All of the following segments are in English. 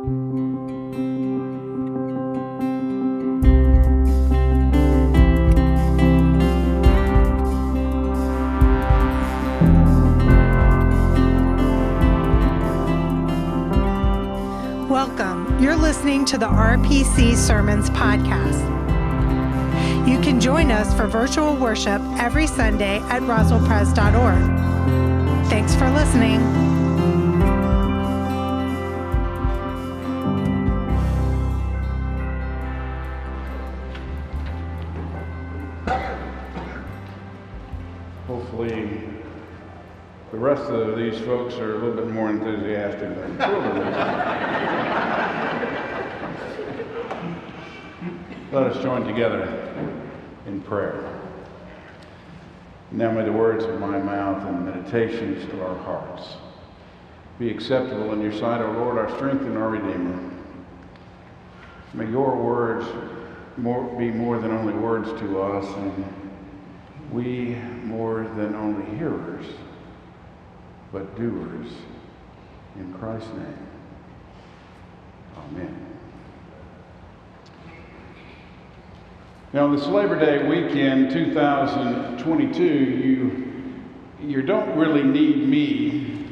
Welcome. You're listening to the RPC Sermons Podcast. You can join us for virtual worship every Sunday at roswellpres.org. Thanks for listening. The rest of these folks are a little bit more enthusiastic than. Let us join together in prayer. Now may the words of my mouth and meditations of our hearts be acceptable in your sight, O Lord, our strength and our Redeemer. May your words more, be more than only words to us, and we than only hearers, but doers. In Christ's name, amen. Now, this Labor Day weekend 2022, you, you don't really need me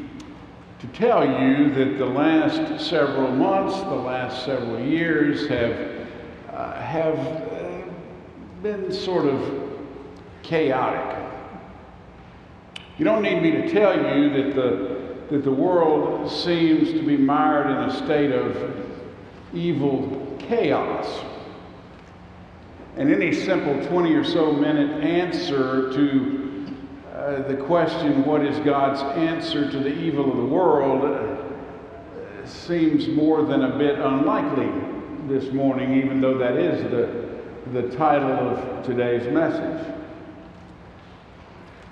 to tell you that the last several months, the last several years have, uh, have uh, been sort of chaotic. You don't need me to tell you that the, that the world seems to be mired in a state of evil chaos. And any simple 20 or so minute answer to uh, the question, what is God's answer to the evil of the world, uh, seems more than a bit unlikely this morning, even though that is the, the title of today's message.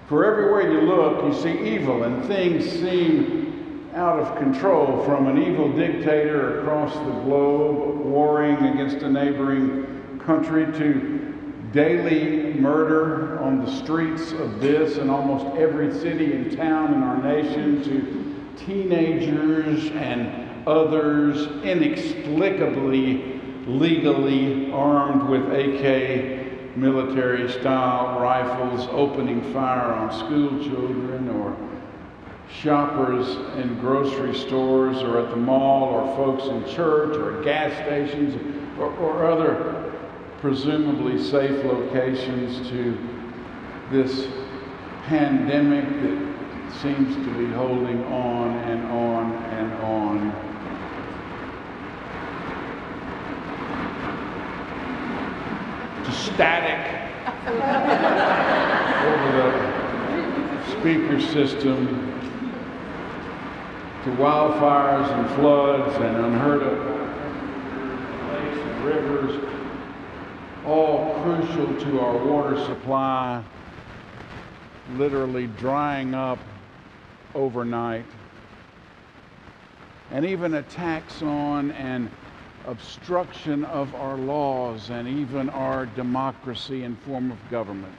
For everywhere you look, you see evil, and things seem out of control from an evil dictator across the globe warring against a neighboring country to daily murder on the streets of this and almost every city and town in our nation to teenagers and others inexplicably legally armed with AK military style rifles opening fire on school children or shoppers in grocery stores or at the mall or folks in church or gas stations or, or other presumably safe locations to this pandemic that seems to be holding on and on and on. Static. Over the speaker system, to wildfires and floods and unheard of lakes and rivers all crucial to our water supply, literally drying up overnight, and even attacks on and obstruction of our laws and even our democracy and form of government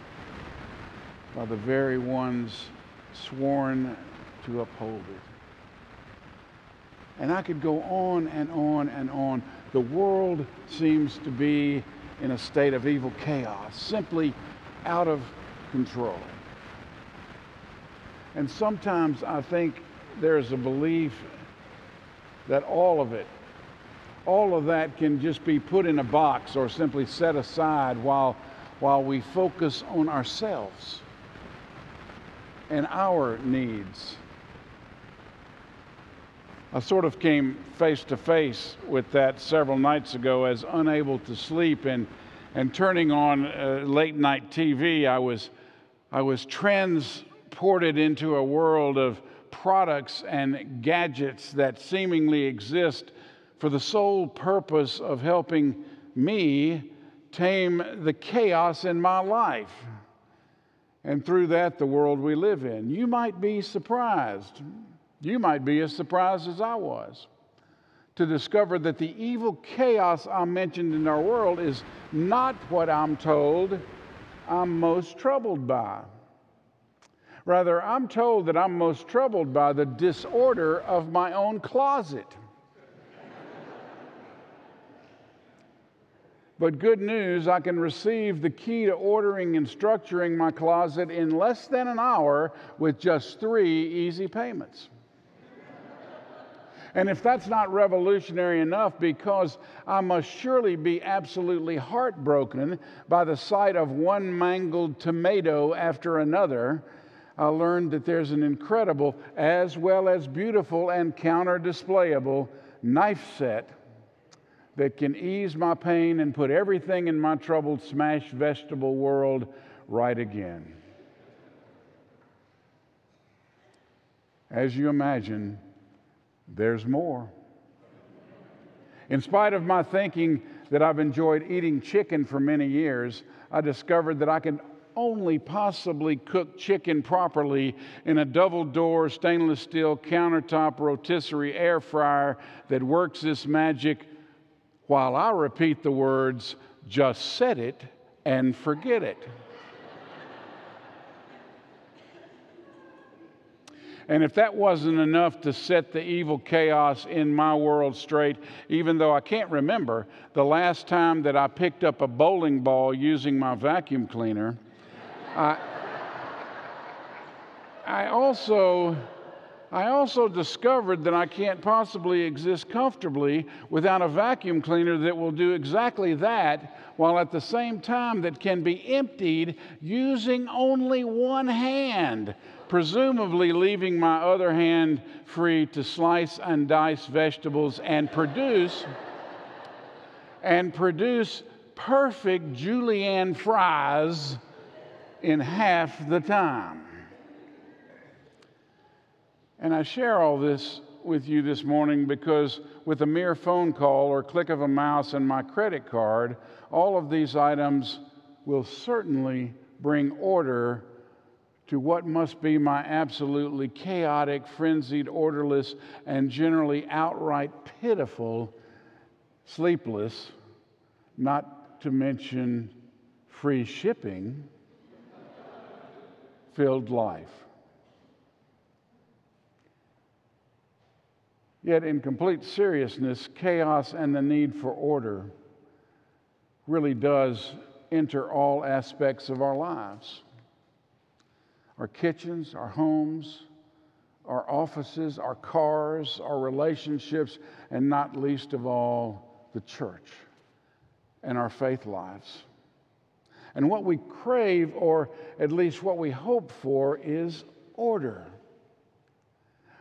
by the very ones sworn to uphold it. And I could go on and on and on. The world seems to be in a state of evil chaos, simply out of control. And sometimes I think there's a belief that all of it, all of that can just be put in a box or simply set aside while, while we focus on ourselves and our needs. I sort of came face to face with that several nights ago as unable to sleep and, and turning on uh, late night TV, I was, I was transported into a world of products and gadgets that seemingly exist for the sole purpose of helping me tame the chaos in my life. And through that, the world we live in. You might be surprised you might be as surprised as I was to discover that the evil chaos I mentioned in our world is not what I'm told I'm most troubled by. Rather, I'm told that I'm most troubled by the disorder of my own closet. But good news, I can receive the key to ordering and structuring my closet in less than an hour with just three easy payments. and if that's not revolutionary enough, because I must surely be absolutely heartbroken by the sight of one mangled tomato after another, I learned that there's an incredible, as well as beautiful and counter displayable knife set that can ease my pain and put everything in my troubled, smashed vegetable world right again. As you imagine, there's more. In spite of my thinking that I've enjoyed eating chicken for many years, I discovered that I can only possibly cook chicken properly in a double door stainless steel countertop rotisserie air fryer that works this magic while I repeat the words, just set it and forget it. And if that wasn't enough to set the evil chaos in my world straight, even though I can't remember the last time that I picked up a bowling ball using my vacuum cleaner, I, I also I also discovered that I can't possibly exist comfortably without a vacuum cleaner that will do exactly that while at the same time that can be emptied using only one hand, presumably leaving my other hand free to slice and dice vegetables and produce and produce perfect julienne fries in half the time. And I share all this with you this morning because with a mere phone call or click of a mouse and my credit card, all of these items will certainly bring order to what must be my absolutely chaotic, frenzied, orderless, and generally outright pitiful, sleepless, not to mention free shipping, filled life. Yet, in complete seriousness, chaos and the need for order really does enter all aspects of our lives our kitchens, our homes, our offices, our cars, our relationships, and not least of all, the church and our faith lives. And what we crave, or at least what we hope for, is order.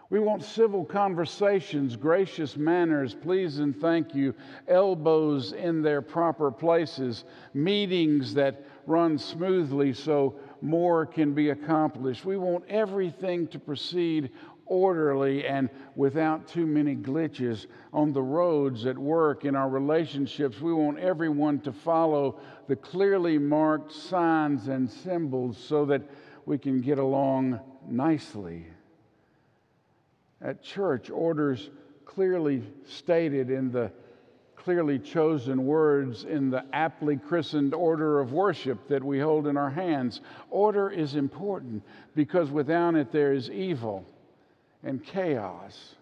We want civil conversations, gracious manners, please and thank you, elbows in their proper places, meetings that run smoothly so more can be accomplished. We want everything to proceed orderly and without too many glitches on the roads, at work, in our relationships. We want everyone to follow the clearly marked signs and symbols so that we can get along nicely at church, orders clearly stated in the clearly chosen words in the aptly christened order of worship that we hold in our hands. Order is important because without it there is evil and chaos.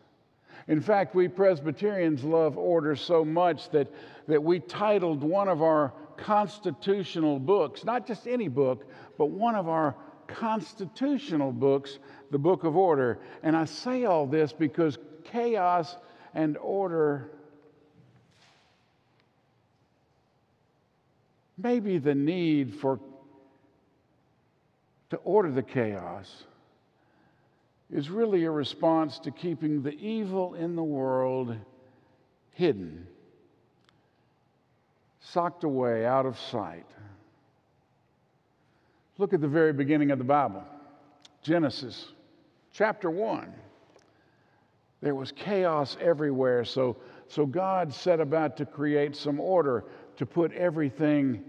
In fact, we Presbyterians love order so much that, that we titled one of our constitutional books, not just any book, but one of our constitutional books, the Book of Order. And I say all this because chaos and order maybe the need for to order the chaos is really a response to keeping the evil in the world hidden, socked away out of sight. Look at the very beginning of the Bible Genesis chapter 1. There was chaos everywhere, so, so God set about to create some order to put everything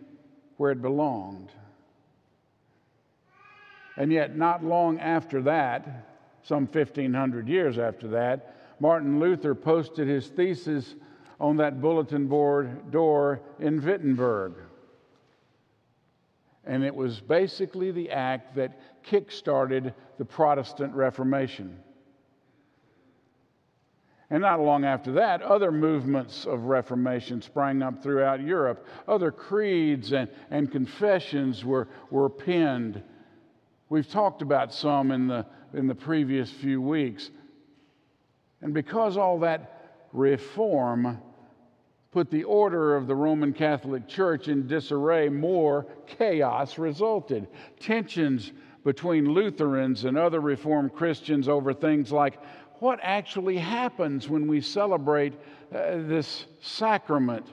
where it belonged. And yet, not long after that, some 1500 years after that, Martin Luther posted his thesis on that bulletin board door in Wittenberg. And it was basically the act that kick-started the Protestant Reformation. And not long after that, other movements of Reformation sprang up throughout Europe. Other creeds and, and confessions were, were penned. We've talked about some in the, in the previous few weeks. And because all that reform put the order of the Roman Catholic Church in disarray, more chaos resulted. Tensions between Lutherans and other Reformed Christians over things like what actually happens when we celebrate uh, this sacrament.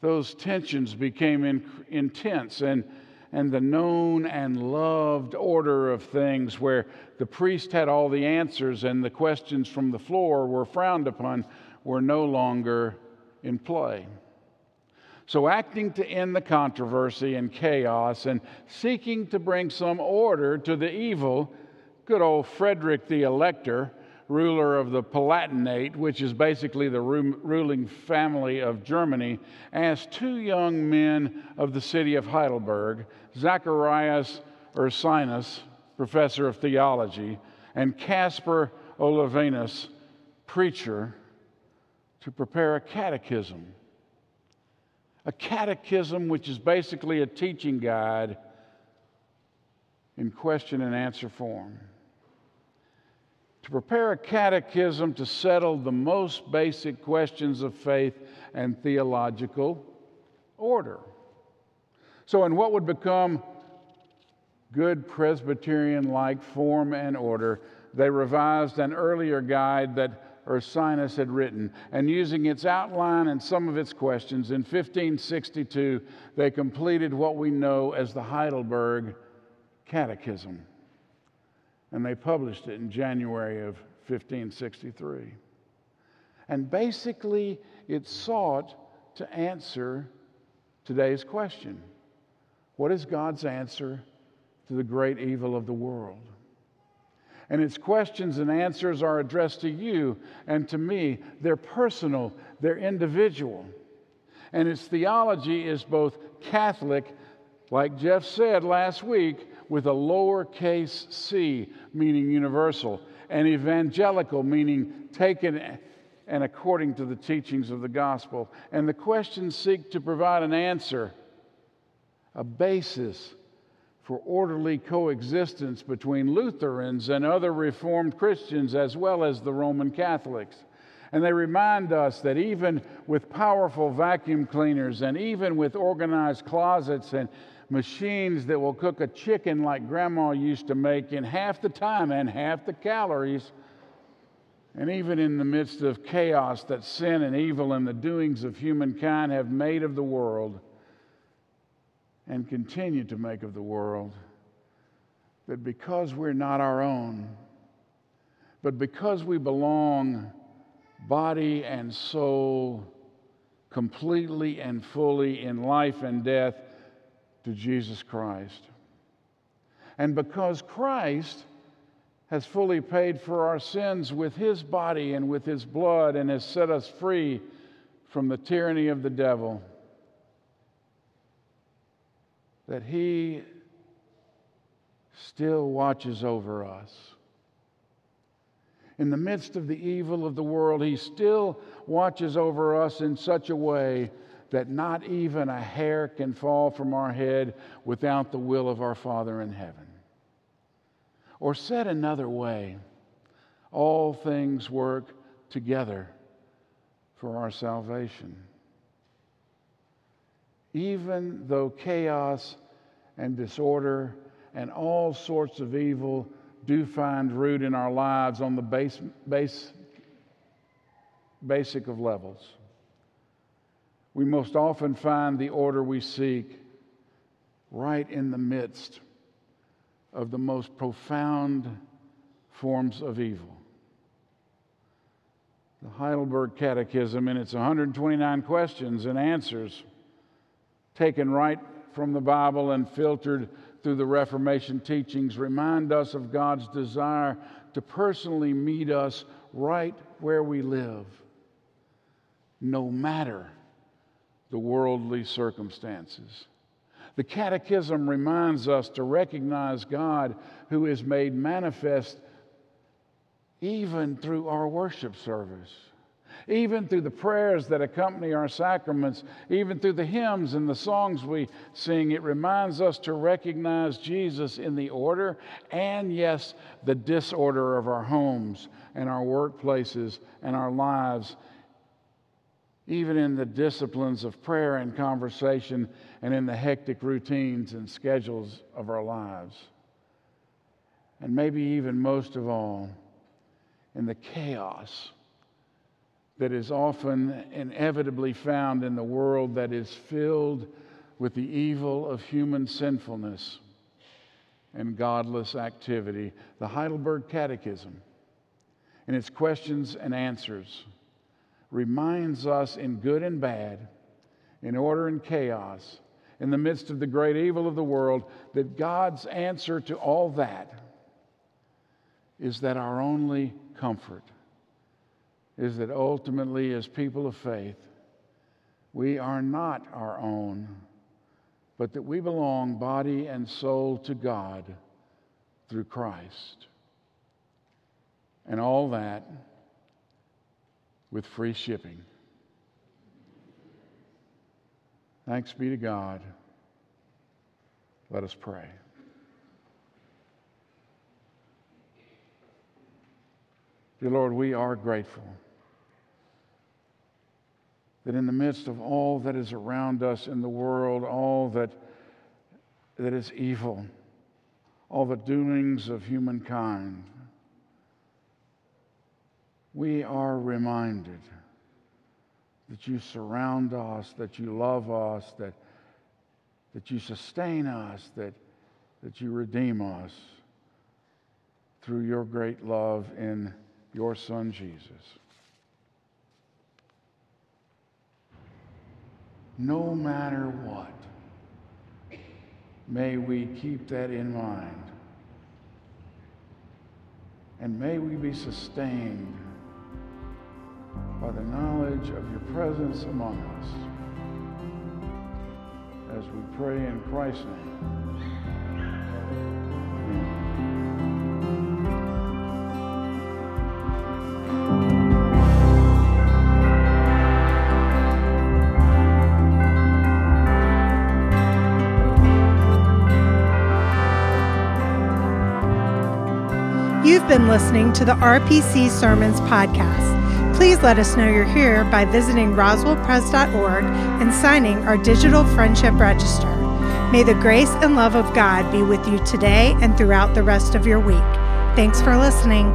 Those tensions became in, intense, and, and the known and loved order of things, where the priest had all the answers and the questions from the floor were frowned upon, were no longer in play. So, acting to end the controversy and chaos and seeking to bring some order to the evil, good old Frederick the Elector, ruler of the Palatinate, which is basically the ruling family of Germany, asked two young men of the city of Heidelberg, Zacharias Ursinus, professor of theology, and Caspar Olevianus, preacher, to prepare a catechism a catechism, which is basically a teaching guide in question and answer form. To prepare a catechism to settle the most basic questions of faith and theological order. So, in what would become good Presbyterian like form and order, they revised an earlier guide that Ursinus had written, and using its outline and some of its questions, in 1562, they completed what we know as the Heidelberg Catechism. And they published it in January of 1563. And basically, it sought to answer today's question What is God's answer to the great evil of the world? And its questions and answers are addressed to you and to me. They're personal, they're individual. And its theology is both Catholic, like Jeff said last week, with a lowercase c, meaning universal, and evangelical, meaning taken and according to the teachings of the gospel. And the questions seek to provide an answer, a basis for orderly coexistence between Lutherans and other Reformed Christians, as well as the Roman Catholics. And they remind us that even with powerful vacuum cleaners and even with organized closets and machines that will cook a chicken like grandma used to make in half the time and half the calories, and even in the midst of chaos that sin and evil and the doings of humankind have made of the world, and continue to make of the world that because we're not our own, but because we belong body and soul completely and fully in life and death to Jesus Christ. And because Christ has fully paid for our sins with his body and with his blood and has set us free from the tyranny of the devil that He still watches over us. In the midst of the evil of the world, He still watches over us in such a way that not even a hair can fall from our head without the will of our Father in heaven. Or said another way, all things work together for our salvation even though chaos and disorder and all sorts of evil do find root in our lives on the base, base, basic of levels. We most often find the order we seek right in the midst of the most profound forms of evil. The Heidelberg Catechism, in its 129 questions and answers, taken right from the Bible and filtered through the Reformation teachings remind us of God's desire to personally meet us right where we live, no matter the worldly circumstances. The Catechism reminds us to recognize God who is made manifest even through our worship service, even through the prayers that accompany our sacraments, even through the hymns and the songs we sing. It reminds us to recognize Jesus in the order and, yes, the disorder of our homes and our workplaces and our lives even in the disciplines of prayer and conversation and in the hectic routines and schedules of our lives. And maybe even most of all, in the chaos that is often inevitably found in the world that is filled with the evil of human sinfulness and godless activity. The Heidelberg Catechism, in its questions and answers, reminds us in good and bad, in order and chaos, in the midst of the great evil of the world, that God's answer to all that is that our only comfort is that ultimately, as people of faith, we are not our own, but that we belong body and soul to God through Christ. And all that with free shipping. Thanks be to God. Let us pray. Dear Lord, we are grateful that in the midst of all that is around us in the world, all that, that is evil, all the doings of humankind, we are reminded that you surround us, that you love us, that, that you sustain us, that, that you redeem us through your great love in your Son, Jesus. No matter what, may we keep that in mind. And may we be sustained by the knowledge of your presence among us. As we pray in Christ's name. Been listening to the RPC Sermons Podcast. Please let us know you're here by visiting roswellpres.org and signing our digital friendship register. May the grace and love of God be with you today and throughout the rest of your week. Thanks for listening.